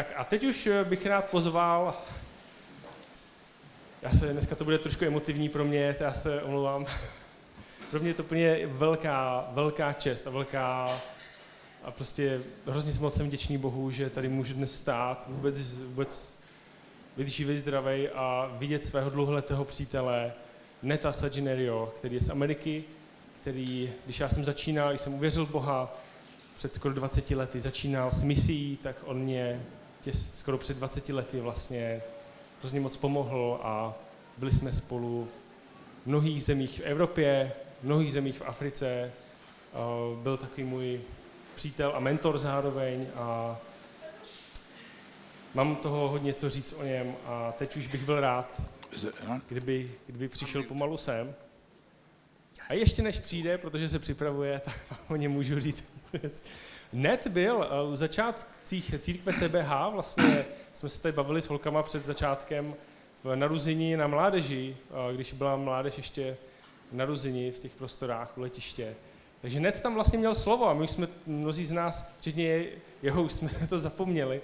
Tak a teď už eh, bych rád pozval, já se, dneska to bude trošku emotivní pro mě, já se omlouvám. Pro mě je to úplně velká, velká čest a velká, a prostě hrozně moc jsem vděčný Bohu, že tady můžu dnes stát, vůbec, vůbec být živý, zdravý a vidět svého dlouholetého přítele Neta Saginerio, který je z Ameriky, který, když já jsem začínal, když jsem uvěřil Boha před skoro 20 lety, začínal s misí, tak on mě tě, skoro před 20 lety vlastně hrozně moc pomohl a byli jsme spolu v mnohých zemích v Evropě, v mnohých zemích v Africe. Byl takový můj přítel a mentor zároveň a mám toho hodně co říct o něm a teď už bych byl rád, kdyby, kdyby přišel pomalu sem. A ještě než přijde, protože se připravuje, tak o něm můžu říct věc. Net byl u začátcích církve CBH, vlastně jsme se tady bavili s holkama před začátkem v naruzení na mládeži, když byla mládež ještě naruzení v těch prostorách u letiště. Takže Net tam vlastně měl slovo a my jsme, mnozí z nás, včetně jeho, už jsme to zapomněli,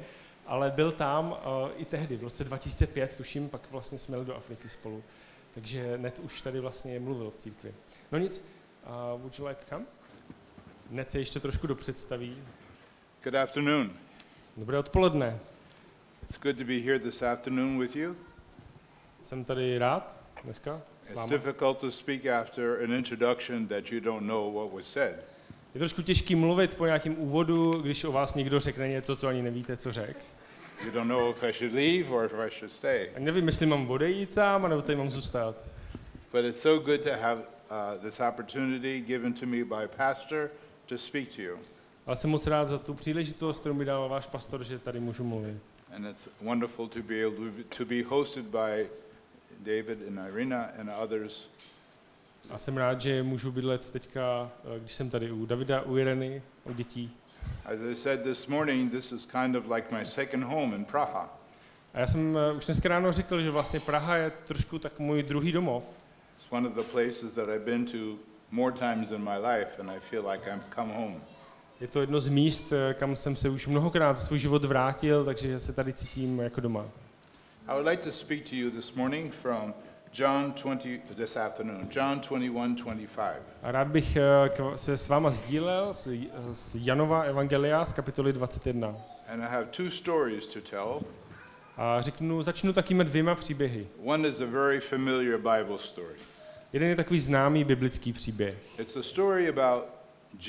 ale byl tam uh, i tehdy, v roce 2005, tuším, pak vlastně jsme jeli do Afriky spolu. Takže Net už tady vlastně mluvil v církvi. No nic, uh, would you like to come? Net se ještě trošku dopředstaví. Good afternoon. Dobré odpoledne. It's good to be here this afternoon with you. Jsem tady rád dneska s It's difficult to speak after an introduction that you don't know what was said. Je trošku těžký mluvit po nějakém úvodu, když o vás někdo řekne něco, co ani nevíte, co řek. You don't know if I should leave or if I should stay. Ani nevím, jestli mám odejít tam, nebo tady mám zůstat. But it's so good to have uh, this opportunity given to me by Pastor to speak to you. Ale jsem moc rád za tu příležitost, kterou mi dal váš pastor, že tady můžu mluvit. And it's wonderful to be able to be, to be hosted by David and Irina and others. A jsem rád, že můžu bydlet teďka, eh, když jsem tady u Davida, u Ireny, u dětí. As I said this morning, this is kind of like my second home in Praha. A já jsem eh, už dneska ráno řekl, že vlastně Praha je trošku tak můj druhý domov. It's one of the places that I've been to more times in my life, and I feel like I've come home. Je to jedno z míst, eh, kam jsem se už mnohokrát za svůj život vrátil, takže se tady cítím jako doma. I would like to speak to you this morning from John 20, this afternoon, John 21, 25. A rád bych eh, se s váma sdílel z, z Janova Evangelia z kapitoly 21. And I have two stories to tell. A řeknu, začnu takými dvěma příběhy. One is a very familiar Bible story. Jeden je takový známý biblický příběh. It's a story about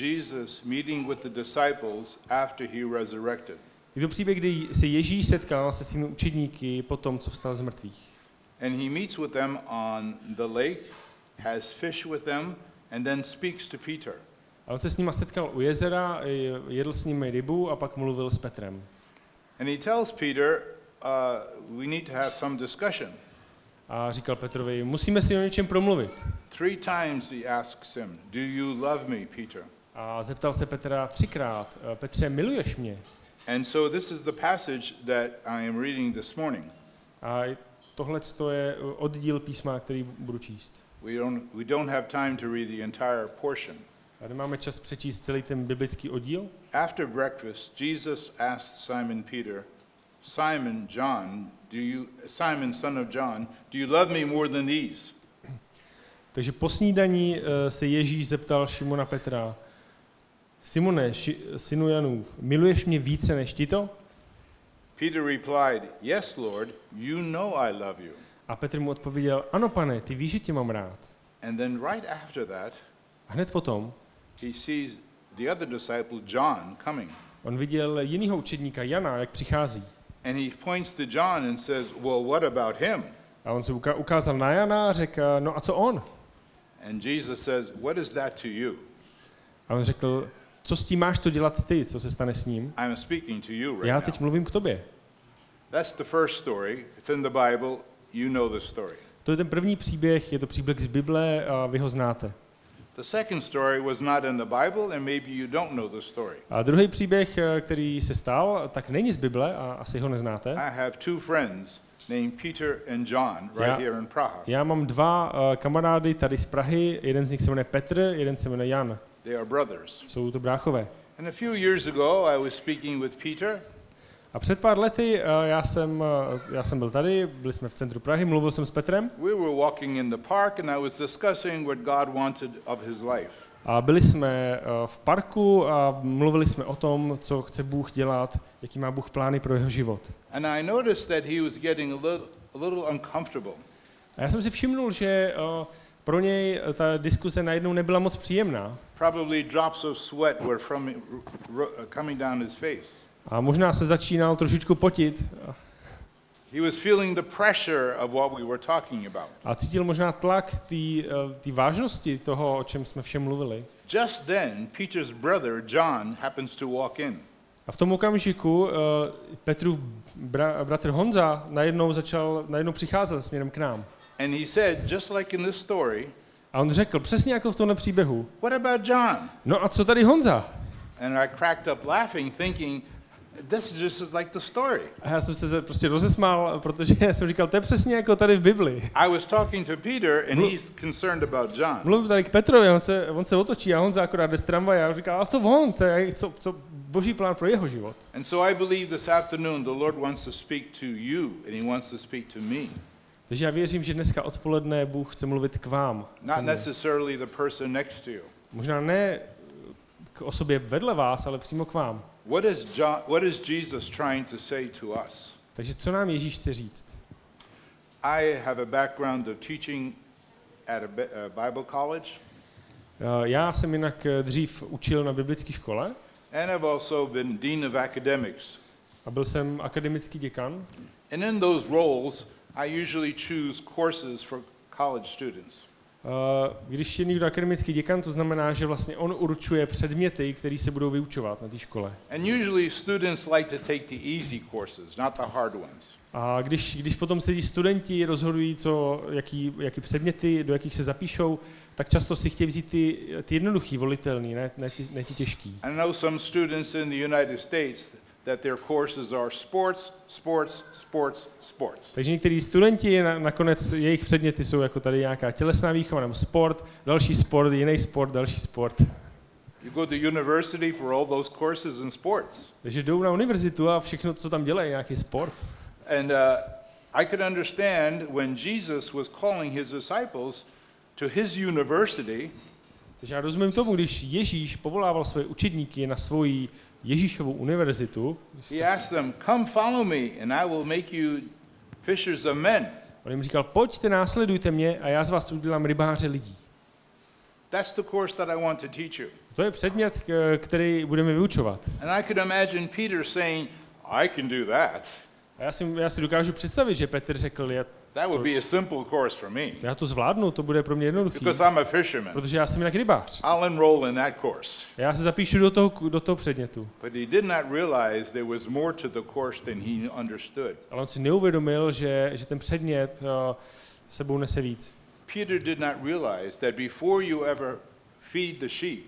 Jesus meeting with the disciples after he resurrected. Je to příběh, kdy se Ježíš setkal se svými učedníky po tom, co vstal z mrtvých. And he meets with them on the lake, has fish with them, and then speaks to Peter. A on se s nima setkal u jezera, jedl s nimi rybu a pak mluvil s Petrem. And he tells Peter, uh, we need to have some discussion. A říkal Petrovi, musíme si o něčem promluvit. Three times he asks him, Do you love me, Peter? A zeptal se Petra třikrát, Petře, miluješ mě? And so this is the passage that I am reading this morning. A tohle je oddíl písma, který budu číst. We don't, we don't have time to read the entire portion. A nemáme čas přečíst celý ten biblický oddíl. After breakfast, Jesus asked Simon Peter, Simon, John, do you, Simon, son of John, do you love me more than these? Takže po snídaní eh, se Ježíš zeptal Šimona Petra, Simone, ši, synu Janův, miluješ mě více než tito? Peter replied, Yes, Lord, you know I love you. A Petr mu odpověděl, ano pane, ty víš, že tě mám rád. And then right after that, A hned potom he sees the other disciple, John, coming. on viděl jinýho učedníka, Jana, jak přichází. And he points to John and says, Well, what about him? A on se ukázal na Jana a řekl, no a co on? And Jesus says, What is that to you? A on řekl, co s tím máš to dělat ty, co se stane s ním? I'm speaking to you right Já now. teď mluvím k tobě. That's the first story. It's in the Bible. You know the story. To je ten první příběh, je to příběh z Bible a vy ho znáte. The second story was not in the Bible, and maybe you don't know the story. A druhý příběh, eh, který se stal, tak není z Bible a asi ho neznáte. I have two friends named Peter and John right Yeah. here in Praha. Já mám dva eh, kamarády tady z Prahy, jeden z nich se jmenuje Petr, jeden se jmenuje Jan. They are brothers. Jsou to bráchové. And a few years ago, I was speaking with Peter, A před pár lety eh, já jsem, eh, já jsem byl tady, byli jsme v centru Prahy, mluvil jsem s Petrem We were walking in the park, and I was discussing what God wanted of his life. a byli jsme eh, v parku a mluvili jsme o tom, co chce Bůh dělat, jaký má Bůh plány pro jeho život. And I noticed that he was getting a little, a little uncomfortable. A já jsem si všimnul, že pro něj ta diskuse najednou nebyla moc příjemná. Probably drops of sweat were from, ro- coming down his face. A možná se začínal trošičku potit He was feeling the pressure of what we were talking about. a cítil možná tlak té vážnosti toho, o čem jsme všem mluvili. Just then, Peter's brother, John, happens to walk in. A v tom okamžiku uh, Petrův bra, bratr Honza najednou začal, najednou přicházet směrem k nám. And he said, just like in this story, A on řekl, přesně jako v tomhle příběhu, What about John? no a co tady Honza? And I cracked up laughing, thinking, This is just like the story. A já jsem se prostě rozesmál, protože jsem říkal, to je přesně jako tady v Bibli. I was talking to Peter, and he's concerned about John. Mluvím tady k Petrovi, on se, on se otočí a Honza akorát jde z tramvaje a říká, a co on, to je, co, co boží plán pro jeho život. And so I believe this afternoon the Lord wants to speak to you, and He wants to speak to me. Takže já věřím, že dneska odpoledne Bůh chce mluvit k vám. Not necessarily the person next to you. Možná ne k osobě vedle vás, ale přímo k vám. What is, John, what is Jesus trying to say to us? Takže co nám Ježíš chce říct? I have a background of teaching at a Bi- a Bible college, Eh, Já jsem jinak eh, dřív učil na biblické škole and I've also been dean of academics. a byl jsem akademický děkan. And in those roles, I usually choose courses for college students. Eh, Když je někdo akademický děkan, to znamená, že vlastně on určuje předměty, které se budou vyučovat na té škole. And usually students like to take the easy courses, not the hard ones. A když, když potom se ti studenti rozhodují, co, jaký, jaký předměty, do jakých se zapíšou, tak často si chtějí vzít ty, ty jednoduchý, volitelný, ne, ne, ty, ne ty těžký. I know some students in the United States that their courses are sports, sports, sports, sports. Takže některý studenti, na, nakonec jejich předměty jsou jako tady nějaká tělesná výchova nebo sport, další sport, jiný sport, další sport. You go to university for all those courses in sports. Takže jdou na univerzitu a všechno, co tam dělají, je nějaký sport. And uh, I could understand when Jesus was calling his disciples to his university, Takže já rozumím tomu, když Ježíš povolával své učedníky na svoji Ježíšovu univerzitu, he asked them, Come follow me, and I will make you fishers of men. on jim říkal, pojďte, následujte mě a já z vás udělám rybáře lidí. That's the course that I want to teach you. To je předmět, který budeme vyučovat. And I could imagine Peter saying, I can do that. A já si, já si dokážu představit, že Petr řekl, já, That would be a simple course for me já to zvládnu, to bude pro mě jednoduchý, because I'm a fisherman. protože já jsem jinak rybář. I'll enroll in that course. Já se zapíšu do toho, do toho předmětu. But he did not realize there was more to the course than he understood. Ale on si neuvědomil, že, že ten předmět uh, sebou nese víc. Peter did not realize that before you ever feed the sheep,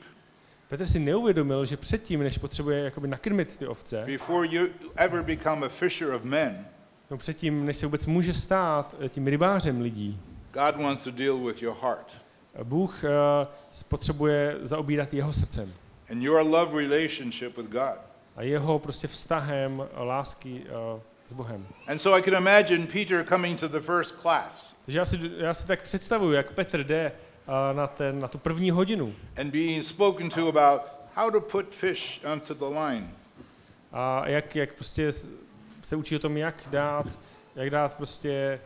Petr si neuvědomil, že předtím, než potřebuje jakoby nakrmit ty ovce, before you ever become a fisher of men, no předtím, než se vůbec může stát eh, tím rybářem lidí, God wants to deal with your heart Bůh uh, potřebuje zaobírat jeho srdcem and your love relationship with God. a jeho prostě vztahem eh, lásky uh, s Bohem. And so I can imagine Peter coming to the first class Takže já si, já si tak představuju, jak Petr jde uh, na, ten, na tu první hodinu and being spoken to about how to put fish onto the line. a jak, jak prostě se učí o tom, jak dát, jak dát prostě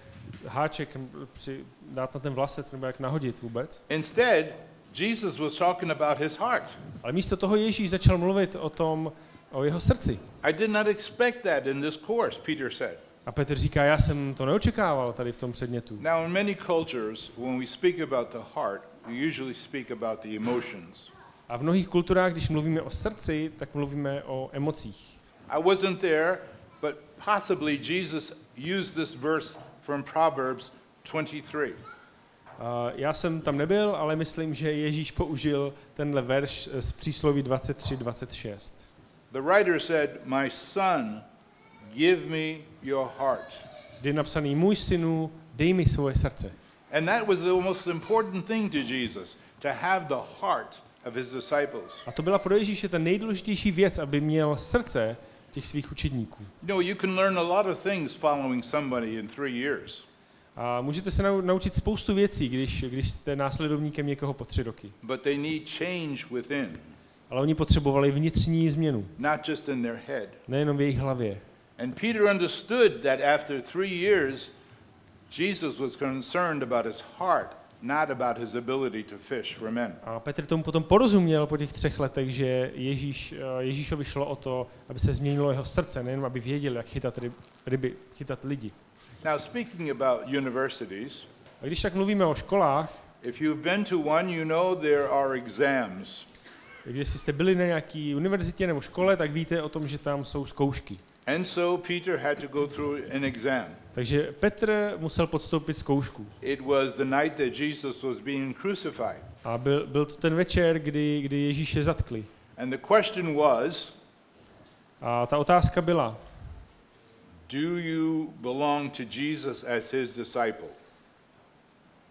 háček při, dát na ten vlasec nebo jak nahodit vůbec. Instead, Jesus was talking about his heart. Ale místo toho Ježíš začal mluvit o tom, o jeho srdci. I did not expect that in this course, Peter said. A Petr říká, já jsem to neočekával tady v tom předmětu. Now, in many cultures, when we speak about the heart, we usually speak about the emotions. A v mnohých kulturách, když mluvíme o srdci, tak mluvíme o emocích. I wasn't there, possibly Jesus used this verse from Proverbs 23. A já jsem tam nebyl, ale myslím, že Ježíš použil tenhle verš z přísloví 23-26. The writer said, My son, give me your heart. Kdy je napsaný, můj synu, dej mi svoje srdce. And that was the most important thing to Jesus, to have the heart of his disciples. A to byla pro Ježíše ta nejdůležitější věc, aby měl srdce těch svých učedníků. You know, you can learn a lot of things following somebody in three years, A můžete se nau- naučit spoustu věcí, když, když jste následovníkem někoho po tři roky. but they need change within, Ale oni potřebovali vnitřní změnu, not just in their head. nejenom v jejich hlavě. And Peter understood that after three years, Jesus was concerned about his heart, not about his ability to fish for men. A Petr tomu potom porozuměl po těch třech letech, že Ježíš, eh, Ježíšovi šlo o to, aby se změnilo jeho srdce, nejenom aby věděl, jak chytat ryb, ryby, chytat lidi. Now, speaking about universities, A když tak mluvíme o školách, if you've been to one, you know there are exams. když jste byli na nějaké univerzitě nebo škole, tak víte o tom, že tam jsou zkoušky. And so Peter had to go through an exam. Takže Petr musel podstoupit zkoušku. It was the night that Jesus was being crucified. A byl, byl to ten večer, kdy, kdy Ježíše zatkli. And the question was A ta otázka byla, Do you belong to Jesus as his disciple?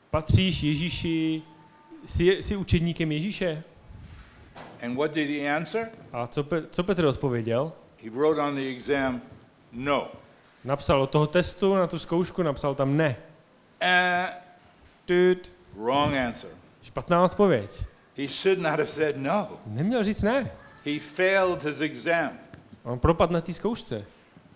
patříš Ježíši, jsi, jsi učedníkem Ježíše? And what did he answer? A co, Pe, co Petr odpověděl? He wrote on the exam, No. Napsal od toho testu na tu zkoušku, napsal tam ne. Uh, Tut. wrong answer. Špatná odpověď. He should not have said no. Neměl říct ne. He failed his exam. On propadl na té zkoušce.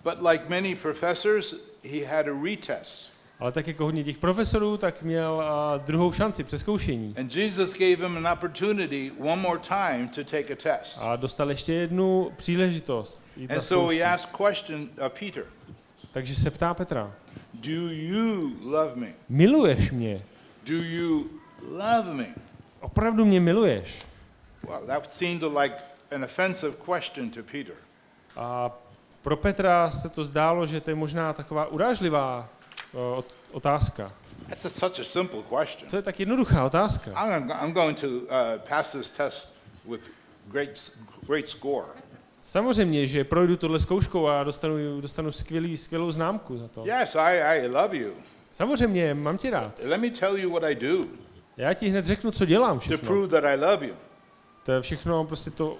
But like many professors, he had a retest. Ale tak jako hodně těch profesorů, tak měl druhou šanci přeskoušení. And Jesus gave him an opportunity one more time to take a test. A dostal ještě jednu příležitost. And so he asked question uh, Peter, Takže se ptá Petra, Do you love me? miluješ mě? Do you love me? Opravdu mě miluješ? Well, that seemed like an offensive question to Peter. A pro Petra se to zdálo, že to je možná taková urážlivá otázka. That's a, such a simple question. To je tak jednoduchá otázka. I'm, I'm going to uh, pass this test with great, great score. Samozřejmě, že projdu tohle zkouškou a dostanu, dostanu skvělý, skvělou známku za to. Yes, I, I love you. Samozřejmě, mám tě rád. Let me tell you what I do Já ti hned řeknu, co dělám to všechno. prove that I love you. To je všechno prostě to,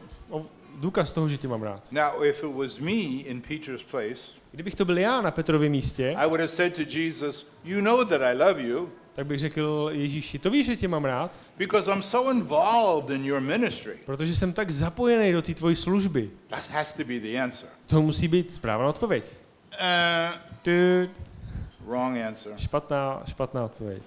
důkaz toho, že tě mám rád. Now, if it was me in Peter's place, Kdybych to byl já na Petrově místě, I would have said to Jesus, You know that I love you tak bych řekl Ježíši, to víš, že tě mám rád, because I'm so involved in your ministry. protože jsem tak zapojený do té tvojí služby. That has to be the answer. To musí být správná odpověď. Uh, wrong answer. Špatná, špatná odpověď.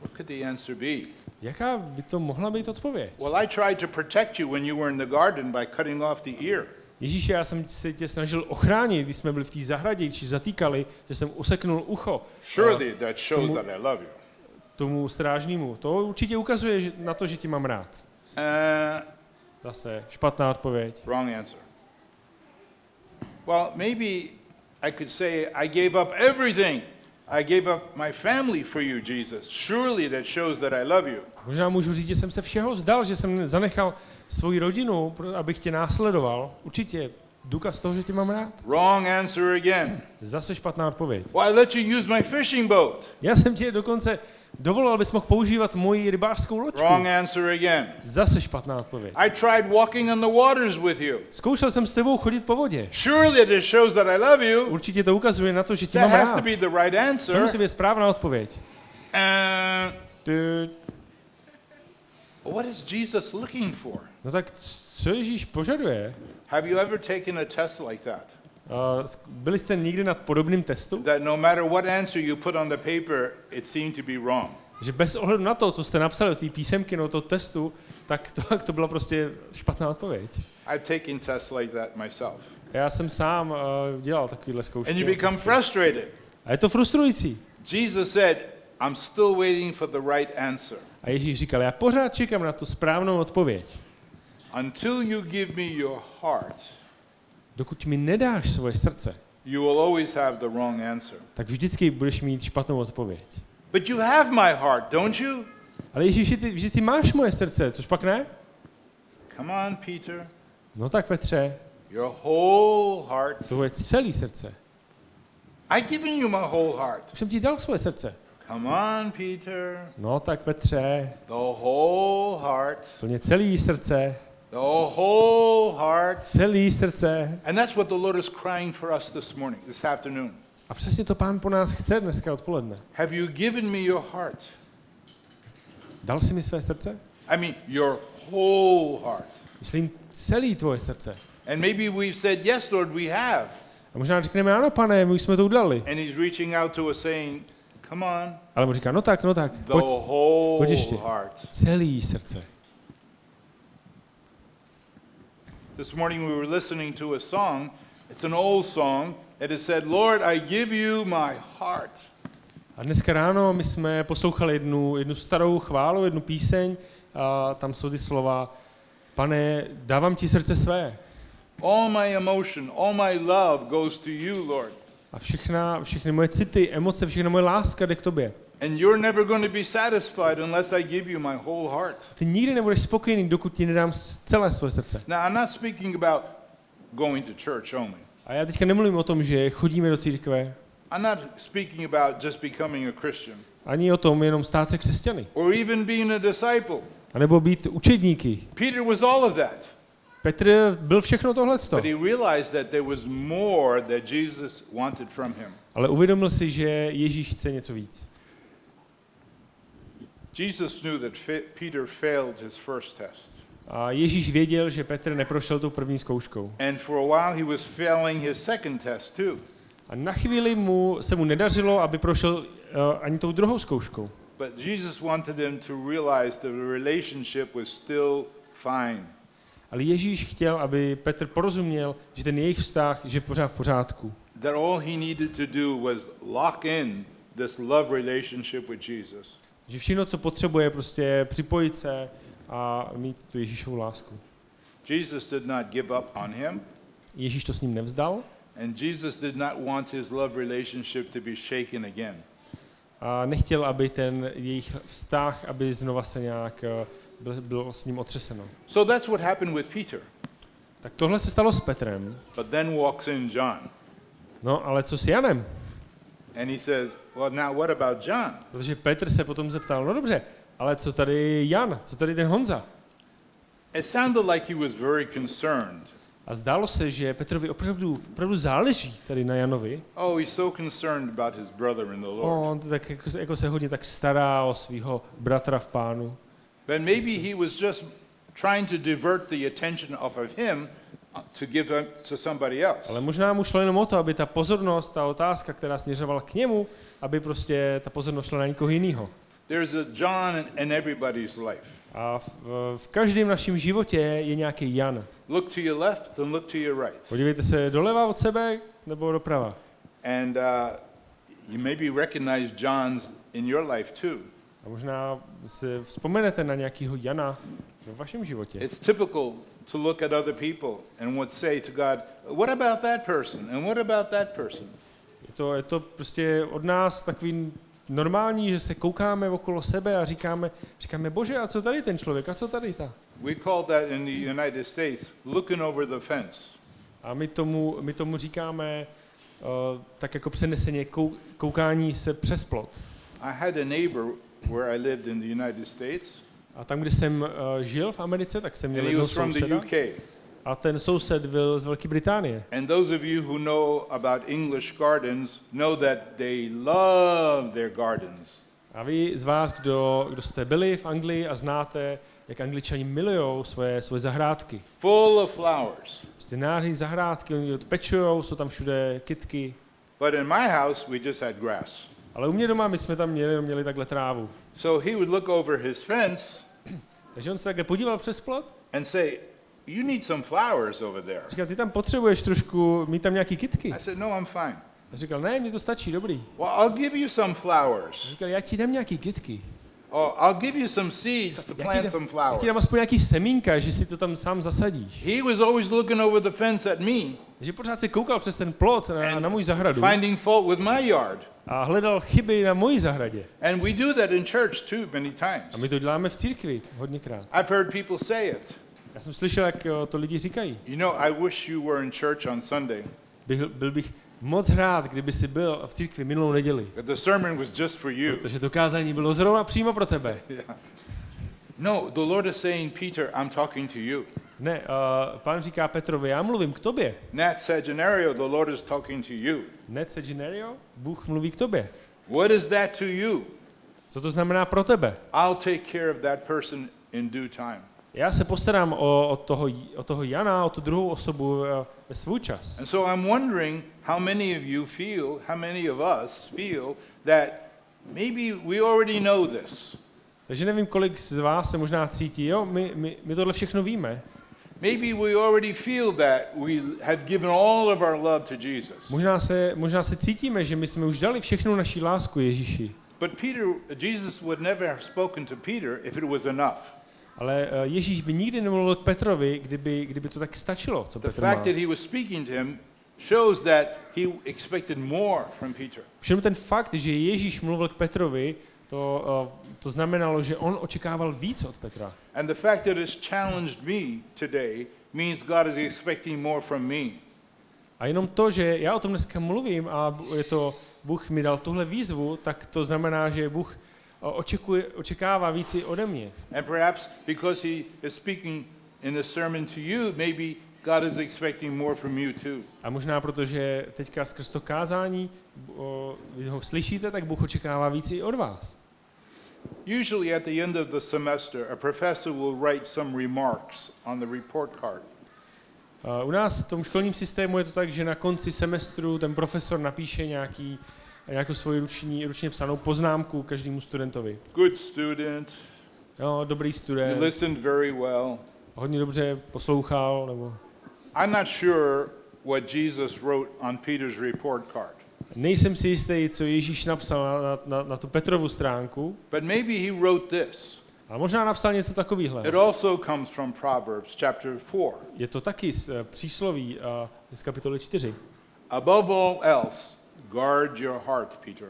What could the answer be? Jaká by to mohla být odpověď? Well, I tried to protect you when you were in the garden by cutting off the ear. Ježíši, já jsem se tě snažil ochránit, když jsme byli v té zahradě, když zatýkali, že jsem useknul ucho Surely that shows tomu- that I love you. tomu strážnímu. To určitě ukazuje že- na to, že tě mám rád. Uh, Zase špatná odpověď. wrong answer. Well, maybe I could say, I gave up everything. I gave up my family for you, Jesus. Surely that shows that I love you. Možná můžu říct, že jsem se všeho vzdal, že jsem zanechal svoji rodinu, abych tě následoval. Určitě důkaz toho, že tě mám rád. Wrong answer again. Zase špatná odpověď. Well, I let you use my fishing boat. Já jsem tě dokonce dovolil, abys mohl používat moji rybářskou loďku. Wrong answer again. Zase špatná odpověď. I tried walking on the waters with you. Zkoušel jsem s tebou chodit po vodě. Surely this shows that I love you. Určitě to ukazuje na to, že tě That mám has to rád. be the right To answer. musí být správná odpověď. Uh, what is Jesus looking for? no tak co Ježíš požaduje? Have you ever taken a test like that? Uh, byli jste někdy na podobným testu? That no matter what answer you put on the paper, it seemed to be wrong. Že bez ohledu na to, co jste napsali do té písemky nebo toho testu, tak to, tak to byla prostě špatná odpověď. I've taken tests like that myself. Já jsem sám uh, dělal takovýhle And zkoušky. you become frustrated. A je to frustrující. Jesus said, I'm still waiting for the right answer. A Ježíš říkal, já pořád čekám na tu správnou odpověď. Until you give me your heart, Dokud mi nedáš svoje srdce, you will always have the wrong answer. tak vždycky budeš mít špatnou odpověď. But you have my heart, don't you? Ale Ježíši, ty, že ty máš moje srdce, což pak ne? Come on, Peter. No tak Petře, Your whole heart. to je celý srdce. I've given you my whole heart. Už jsem ti dal svoje srdce. Come on, Peter. No tak Petře, The whole heart. plně celý srdce. The whole heart. celý srdce. And that's what the Lord is crying for us this morning, this afternoon. A přesně to pán po nás chce dneska odpoledne. Have you given me your heart? Dal jsi mi své srdce? I mean, your whole heart. Myslím celý tvoje srdce. And maybe we've said, Yes, Lord, we have. A možná řekneme, ano pane, my už jsme to udělali. And He's reaching out to us saying, Come on, Ale mu říká, no tak, no tak, pojď pojď ještě. celý srdce. This morning we were listening to a song. It's an old song. It said, Lord, I give you my heart. A dneska ráno my jsme poslouchali jednu, jednu starou chválu, jednu píseň a tam jsou ty slova, pane, dávám ti srdce své. All my emotion, all my love goes to you, Lord. A všechna, všechny moje city, emoce, všechna moje láska jde k tobě. And you're never going to be satisfied unless I give you my whole heart. Ty nikdy nebudeš spokojený, dokud ti nedám celé svoje srdce. Now, I'm not speaking about going to church only. A já teďka nemluvím o tom, že chodíme do církve, I'm not speaking about just becoming a Christian ani o tom jenom stát se křesťany, or even being a disciple. anebo být učedníky. Peter was all of that. Petr byl všechno tohleto, him. ale uvědomil si, že Ježíš chce něco víc. Jesus knew that Peter failed his first test. A Ježíš věděl, že Petr neprošel tou první zkouškou. And for a while he was failing his second test too. A na chvíli mu, se mu nedařilo, aby prošel uh, ani tou druhou zkouškou. But Jesus wanted him to realize that the relationship was still fine. Ale Ježíš chtěl, aby Petr porozuměl, že ten jejich vztah že je pořád v pořádku. That all he needed to do was lock in this love relationship with Jesus. Že všechno, co potřebuje, je prostě připojit se a mít tu Ježíšovu lásku. Jesus did not give up on him, Ježíš to s ním nevzdal and Jesus did not want his love relationship to be shaken again. a nechtěl, aby ten jejich vztah, aby znova se nějak eh, bylo s ním otřeseno. So that's what happened with Peter. Tak tohle se stalo s Petrem. But then walks in John, No, ale co s Janem? and he says, Well, now what about John? Protože Petr se potom zeptal, no dobře, ale co tady Jan, co tady ten Honza? It sounded like he was very concerned. A zdálo se, že Petrovi opravdu, opravdu záleží tady na Janovi. Oh, he's so concerned about his brother in the Lord. On tak jako, jako se hodně tak stará o svého bratra v pánu. But maybe he was just trying to divert the attention off of him uh, to give up to somebody else. Ale možná mu šlo jenom o to, aby ta pozornost, ta otázka, která směřovala k němu, aby prostě ta pozornost šla na někoho jiného. There's a John in, in everybody's life. A v, v každém našem životě je nějaký Jan. Look to your left and look to your right. Podívejte se doleva od sebe nebo doprava. And uh, you maybe recognize John's in your life too. A možná si vzpomenete na nějakého Jana ve vašem životě. It's typical to look at other people and would say to God, What about that person? And what about that person? Je to, je to prostě od nás takový normální, že se koukáme okolo sebe a říkáme, říkáme, bože, a co tady ten člověk, a co tady ta? We call that in the United States looking over the fence. A my tomu, my tomu říkáme uh, tak jako přeneseně kou, koukání se přes plot. I had a neighbor where I lived in the United States, A tam, kde jsem uh, žil v Americe, tak jsem měl jednoho souseda. A ten soused byl z Velké Británie. And those of you who know about English gardens know that they love their gardens. A vy z vás, kdo, kdo jste byli v Anglii a znáte, jak angličani milují svoje, svoje zahrádky. Full of flowers. Prostě nádherné zahrádky, oni to pečujou, jsou tam všude kytky. But in my house, we just had grass. Ale u mě doma my jsme tam měli, měli takhle trávu. So he would look over his fence Takže on se takhle podíval přes plot and say, You need some flowers over there. Říkal, ty tam potřebuješ trošku, mít tam nějaký kytky. I said, No, I'm fine. A říkal, ne, mně to stačí, dobrý. Well, I'll give you some flowers. Říkal, já ti dám nějaký kytky. Oh, I'll give you some seeds to plant some já ti flowers. dám aspoň nějaký semínka, že si to tam sám zasadíš. He was always looking over the fence at me, Takže pořád se koukal přes ten plot na, na můj zahradu finding fault with my yard. a hledal chyby na mojí zahradě. And we do that in church too, many A times. my to děláme v církvi hodněkrát. I've heard people say it. Já jsem slyšel, jak o, to lidi říkají. You know, I wish you were in church on Sunday, Byl, byl bych moc rád, kdyby si byl v církvi minulou neděli. but the sermon was just for you. Protože to kázání bylo zrovna přímo pro tebe. Yeah. No, the Lord is saying, Peter, I'm talking to you. Ne, uh, pán říká Petrovi, já mluvím k tobě. Nat Sagenario, the Lord is talking to you. Ne, Generio, Bůh mluví k tobě. What is that to you? Co to znamená pro tebe? I'll take care of that person in due time. Já se postarám o, o, toho, o toho Jana, o tu druhou osobu eh, ve svůj čas. And so I'm wondering how many of you feel, how many of us feel that maybe we already know this. Takže nevím, kolik z vás se možná cítí, jo, my, my, my tohle všechno víme. Maybe we already feel that we have given all of our love to Jesus. Možná se, možná se cítíme, že my jsme už dali všechnu naší lásku Ježíši. But Peter, Jesus would never have spoken to Peter if it was enough. Ale eh, Ježíš by nikdy nemluvil k Petrovi, kdyby, kdyby to tak stačilo, co The Petr má. fact that he was speaking to him shows that he expected more from Peter. Všem ten fakt, že Ježíš mluvil k Petrovi, to, eh, to znamenalo, že on očekával víc od Petra. And the fact that it's challenged me today means God is expecting more from me. A jenom to, že já o tom dneska mluvím a je to, Bůh mi dal tuhle výzvu, tak to znamená, že Bůh očekuje, očekává víc i ode mě. And perhaps because he is speaking in the sermon to you, maybe God is expecting more from you too. A možná protože teďka skrz to kázání o, vy ho slyšíte, tak Bůh očekává víc i od vás. Usually at the end of the semester, a professor will write some remarks on the report card. Uh, U nás v tom školním systému je to tak, že na konci semestru ten profesor napíše nějaký, nějakou svoji ruční, ručně psanou poznámku každému studentovi. Good student, Jo, dobrý you student, listened very well. hodně dobře poslouchal, nebo I'm not sure what Jesus wrote on Peter's report card, nejsem si jistý, co Ježíš napsal na, na, na, tu Petrovu stránku, but maybe he wrote this. ale možná napsal něco takového. It also comes from Proverbs chapter 4. Je to taky z eh, přísloví uh, z kapitoly 4. Above all else, guard your heart, Peter.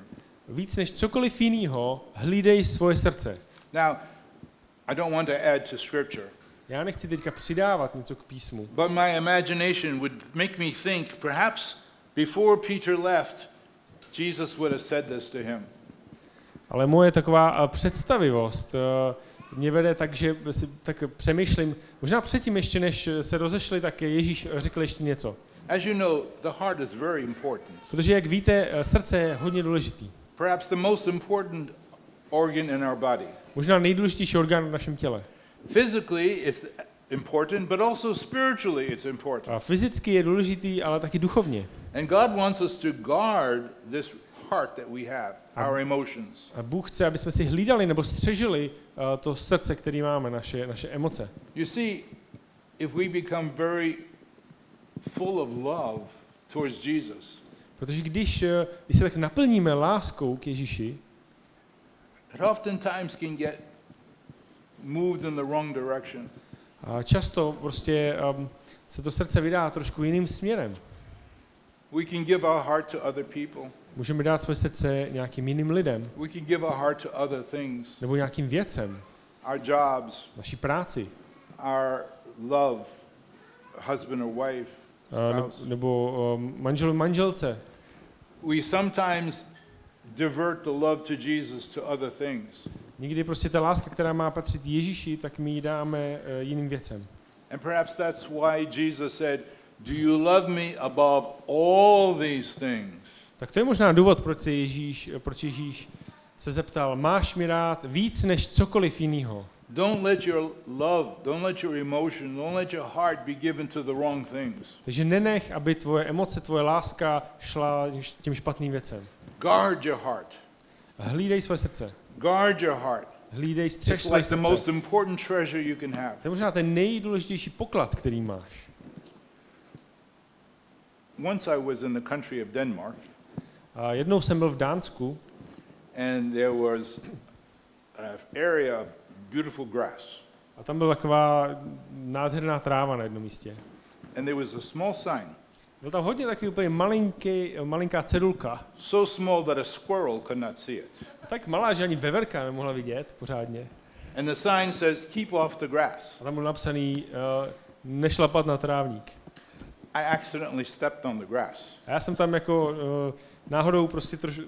Víc než cokoliv jiného, hlídej svoje srdce. Now, I don't want to add to scripture, Já nechci teďka přidávat něco k písmu, but my imagination would make me think perhaps before Peter left, Jesus would have said this to him. ale moje taková eh, představivost eh, mě vede tak, že si tak přemýšlím, možná předtím ještě, než se rozešli, tak Ježíš řekl ještě něco. As you know, the heart is very important. Protože, jak víte, eh, srdce je hodně důležitý. Perhaps the most important organ in our body. Možná nejdůležitější orgán v našem těle. Physically, it's important, but also spiritually, it's important. A fyzicky je důležitý, ale taky duchovně. And God wants us to guard this heart that we have, our emotions. A Bůh chce, aby jsme si hlídali nebo střežili uh, to srdce, který máme, naše, naše emoce. You see, if we become very full of love towards Jesus, Protože když, eh, když se tak naplníme láskou k Ježíši, it oftentimes can get moved in the wrong direction. a často prostě um, se to srdce vydá trošku jiným směrem. We can give our heart to other people. Můžeme dát svoje srdce nějakým jiným lidem. We can give our heart to other things, nebo nějakým věcem, our jobs, naší práci, our love, husband or wife, spouse. nebo um, manžel, manželce. We sometimes divert the love to Jesus to other things. Někdy prostě ta láska, která má patřit Ježíši, tak my ji dáme uh, jiným věcem. And perhaps that's why Jesus said, Do you love me above all these things? Tak to je možná důvod, proč se Ježíš, proč Ježíš se zeptal, máš mi rád víc než cokoliv jiného. Don't let your love, don't let your emotion, don't let your heart be given to the wrong things. Takže nenech, aby tvoje emoce, tvoje láska šla těm špatným věcem. Guard your heart. Hlídej své srdce. Guard your heart. Hlídej, střež It's své like the srdce. most important treasure you can have. To je možná ten nejdůležitější poklad, který máš. Once I was in the country of Denmark, A jednou jsem byl v Dánsku and there was an area of beautiful grass. a tam byla taková nádherná tráva na jednom místě. And there was a small sign, Byl tam hodně takový úplně malinký, malinká cedulka. so small that a squirrel could not see it. Tak malá, že ani veverka nemohla vidět pořádně. And the sign says, Keep off the grass. A tam byl napsaný uh, nešlapat na trávník. I accidentally stepped on the grass. A já jsem tam jako uh, náhodou prostě troš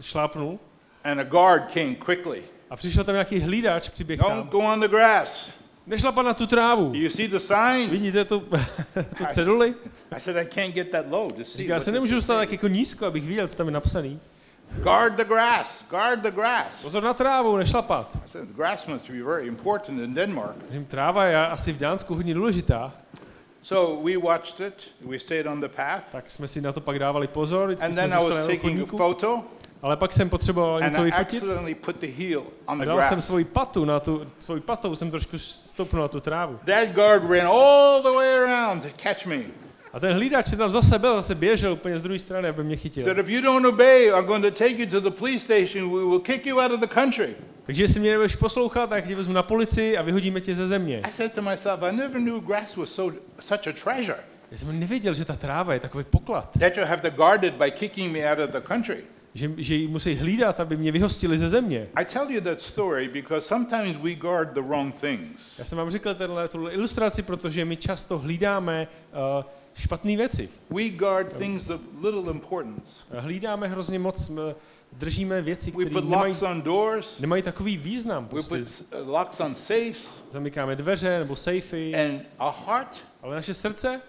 šlápnul And a guard came quickly. A přišel tam nějaký hlídač, přiběh Don't tam. go on the grass. Nešlapat na tu trávu. Do you see the sign? Vidíte tu, tu ceduli? I said, I can't get that low to see. Říká, já se nemůžu dostat tak jako nízko, abych viděl, co tam je napsaný. Guard the grass, guard the grass. Pozor na trávu, nešlapat. I said, the grass must be very important in Denmark. Říkám, Tráva je asi v Dánsku hodně důležitá, So we watched it, we stayed on the path, tak jsme si na to pak dávali pozor, vždycky and jsme then I was taking a photo, ale pak jsem potřeboval něco vyfotit a dal jsem svoji patu na tu, svoji patou jsem trošku stopnul na tu trávu. That guard ran all the way around to catch me. A ten hlídač si tam zase byl, zase běžel úplně z druhé strany, aby mě chytil. Said, if you don't obey, I'm going to take you to the police station. We will kick you out of the country. Takže jestli mě nebudeš poslouchat, tak tě vezmu na policii a vyhodíme tě ze země. I said to myself, I never knew grass was so such a treasure Já jsem nevěděl, že ta tráva je takový poklad, that you have to guard it by kicking me out of the country. Že, že ji musí hlídat, aby mě vyhostili ze země. I tell you that story because sometimes we guard the wrong things. Já jsem vám řekl tenhle, tuhle ilustraci, protože my často hlídáme uh, špatné věci. We guard things of little importance. Hlídáme hrozně moc, uh, držíme věci, We které put nemají, nemají takový význam. We Prostě put s- uh, locks on safes. zamykáme dveře nebo sejfy, And our heart, ale naše srdce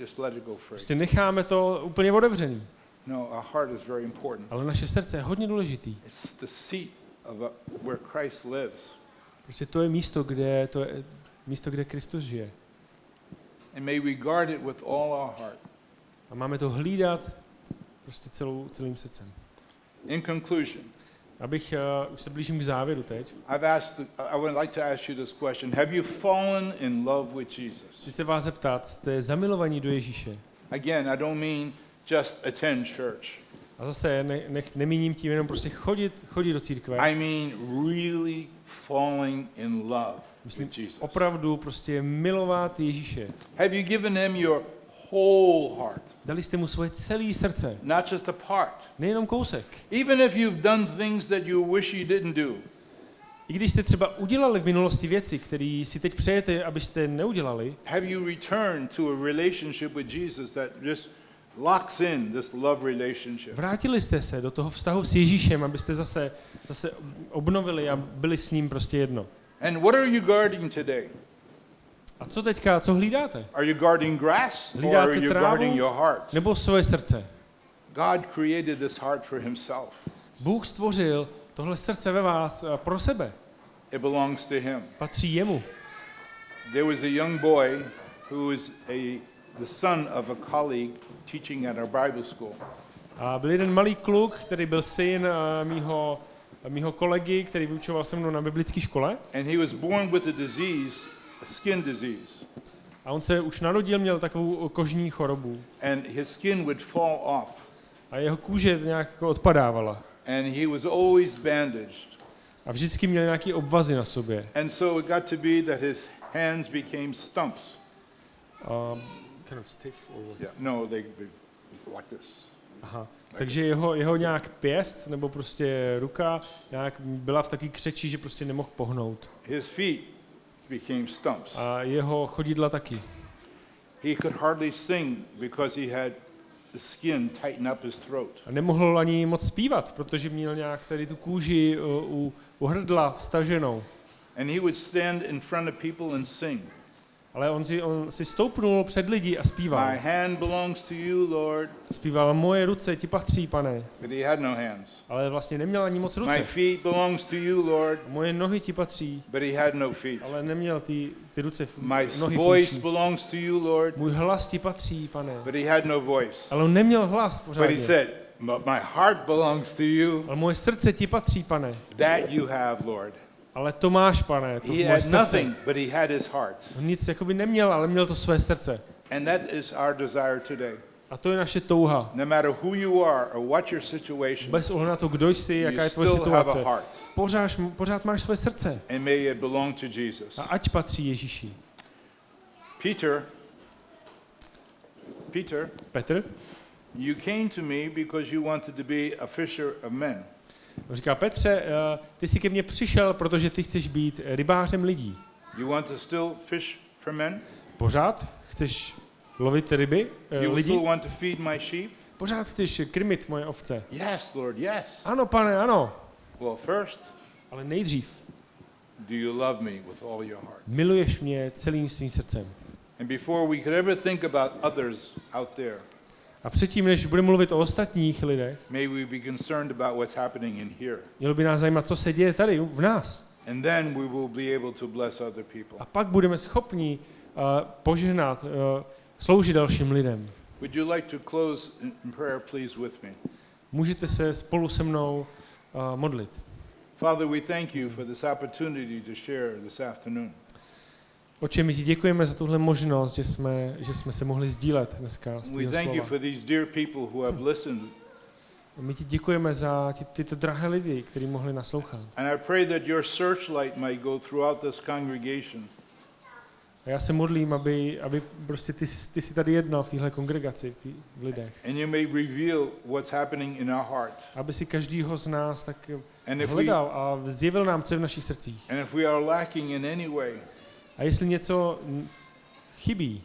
just let it go free. prostě necháme to úplně otevřený. No, our heart is very important. Ale naše srdce je hodně důležitý. It's the seat of a, where Christ lives. Prostě to je místo, kde, to je místo, kde Kristus žije. And may we guard it with all our heart. A máme to hlídat prostě celou, celým srdcem. In conclusion, Abych, uh, už se blížím k závěru teď, I've asked, I would like to ask you this question. Have you fallen in love with Jesus? chci se vás zeptat, jste zamilovaní do Ježíše? Again, I don't mean just attend church. A zase ne, nech, nemíním tím jenom prostě chodit, chodit do církve. I mean really falling in love Myslím with Jesus. opravdu prostě milovat Ježíše. Have you given him your whole heart, Dali jste mu svoje celé srdce, not just a part? nejenom kousek. Even if you've done things that you wish you didn't do, I když jste třeba udělali v minulosti věci, které si teď přejete, abyste neudělali, have you returned to a relationship with Jesus that just locks in this love relationship? vrátili jste se do toho vztahu s Ježíšem, abyste zase, zase obnovili a byli s ním prostě jedno. And what are you guarding today? A co teďka, co hlídáte? Are you guarding grass or are you trávu? guarding your heart? Nebo svoje srdce? God created this heart for himself. Bůh stvořil tohle srdce ve vás eh, pro sebe. It belongs to him. Patří jemu. There was a young boy who is a, the son of a colleague teaching at our Bible school. A byl jeden malý kluk, který byl syn eh, mýho, mýho kolegy, který vyučoval se mnou na biblické škole. And he was born with a disease, a skin disease. A on se už narodil, měl takovou kožní chorobu. And his skin would fall off. A jeho kůže nějak jako odpadávala. And he was always bandaged. A vždycky měl nějaký obvazy na sobě. And so it got to be that his hands became stumps. A, kind of stiff or what? Yeah, no, they, they like this. Aha. Takže jeho, jeho nějak pěst, nebo prostě ruka, nějak byla v takové křeči, že prostě nemohl pohnout. His feet became stumps. A jeho chodidla taky. He could hardly sing because he had the skin tighten up his throat. A nemohl ani moc zpívat, protože měl nějak tady tu kůži u, u, u hrdla staženou. And he would stand in front of people and sing. Ale on si, on si stoupnul před lidi a zpíval. My hand belongs to you, Lord. Zpíval, moje ruce ti patří, pane. But he had no hands. Ale vlastně neměl ani moc My ruce. feet belongs to you, Lord. Moje nohy ti patří, But he had no feet. ale neměl ty, ty ruce, My nohy voice funkční. belongs to you, Lord. Můj hlas ti patří, pane. But he had no voice. Ale on neměl hlas But he pořádně. said, "But my heart belongs to you. Ale moje srdce ti patří, pane. That you have, Lord. Ale to máš, pane, to He had srdce. nothing, but he had his heart. On nic jakoby neměl, ale měl to své srdce. And that is our desire today. A to je naše touha. No matter who you are or what your situation, Bez ohledu na to, kdo jsi, jaká je tvoje situace. Pořád, pořád máš své srdce. And may it belong to Jesus. A ať patří Ježíši. Peter, Peter, Petr you came to me because you wanted to be a fisher of men. On říká, Petře, eh, ty jsi ke mně přišel, protože ty chceš být rybářem lidí. You want to still fish for men? Pořád chceš lovit ryby, eh, You lidi? still want to feed my sheep? Pořád chceš krmit moje ovce. Yes, Lord, yes. Ano, pane, ano. Well, first, Ale nejdřív do you love me with all your heart? Miluješ mě celým svým srdcem. And before we could ever think about others out there, A předtím, než budeme mluvit o ostatních lidech, may we be concerned about what's happening in here. mělo by nás zajímat, co se děje tady v nás. And then we will be able to bless other people. A pak budeme schopni uh, požehnat, uh, sloužit dalším lidem. Would you like to close in prayer, please, with me? Můžete se spolu se mnou uh, modlit. Father, we thank you for this opportunity to share this afternoon. Oče, my ti děkujeme za tuhle možnost, že jsme, že jsme se mohli sdílet dneska z We thank you slova. for these dear people who have listened. My ti děkujeme za ty, tyto drahé lidi, kteří mohli naslouchat. And I pray that your searchlight might go throughout this congregation. A já se modlím, aby, aby prostě ty, jsi- ty jsi tady jednal v téhle kongregaci, v, tý, v lidech. And you may reveal what's happening in our heart. Aby si každýho z nás tak And if we, hledal a zjevil nám, co je v našich srdcích. and if we are lacking in any way, A jestli něco chybí,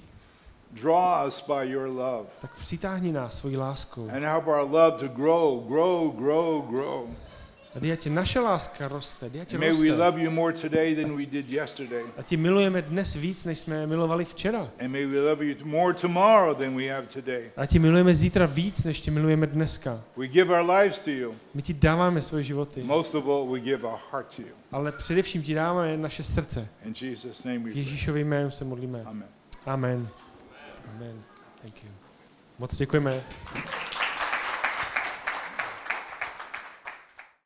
draw us by your love. tak přitáhni nás svojí láskou. And help our love to grow, grow, grow, grow. Ať naše láska roste, ať May we roste. love you more today than we did yesterday. A ti milujeme dnes víc, než jsme milovali včera. And may we love you more tomorrow than we have today. A ti milujeme zítra víc, než ti milujeme dneska. We give our lives to you. My ti dáváme svoje životy, Most of all, we give our heart to you. ale především ti dáváme naše srdce. In Jesus' name we. Ježíšově jménu se modlíme. Amen. Amen. Amen. Thank you. Moc děkujeme.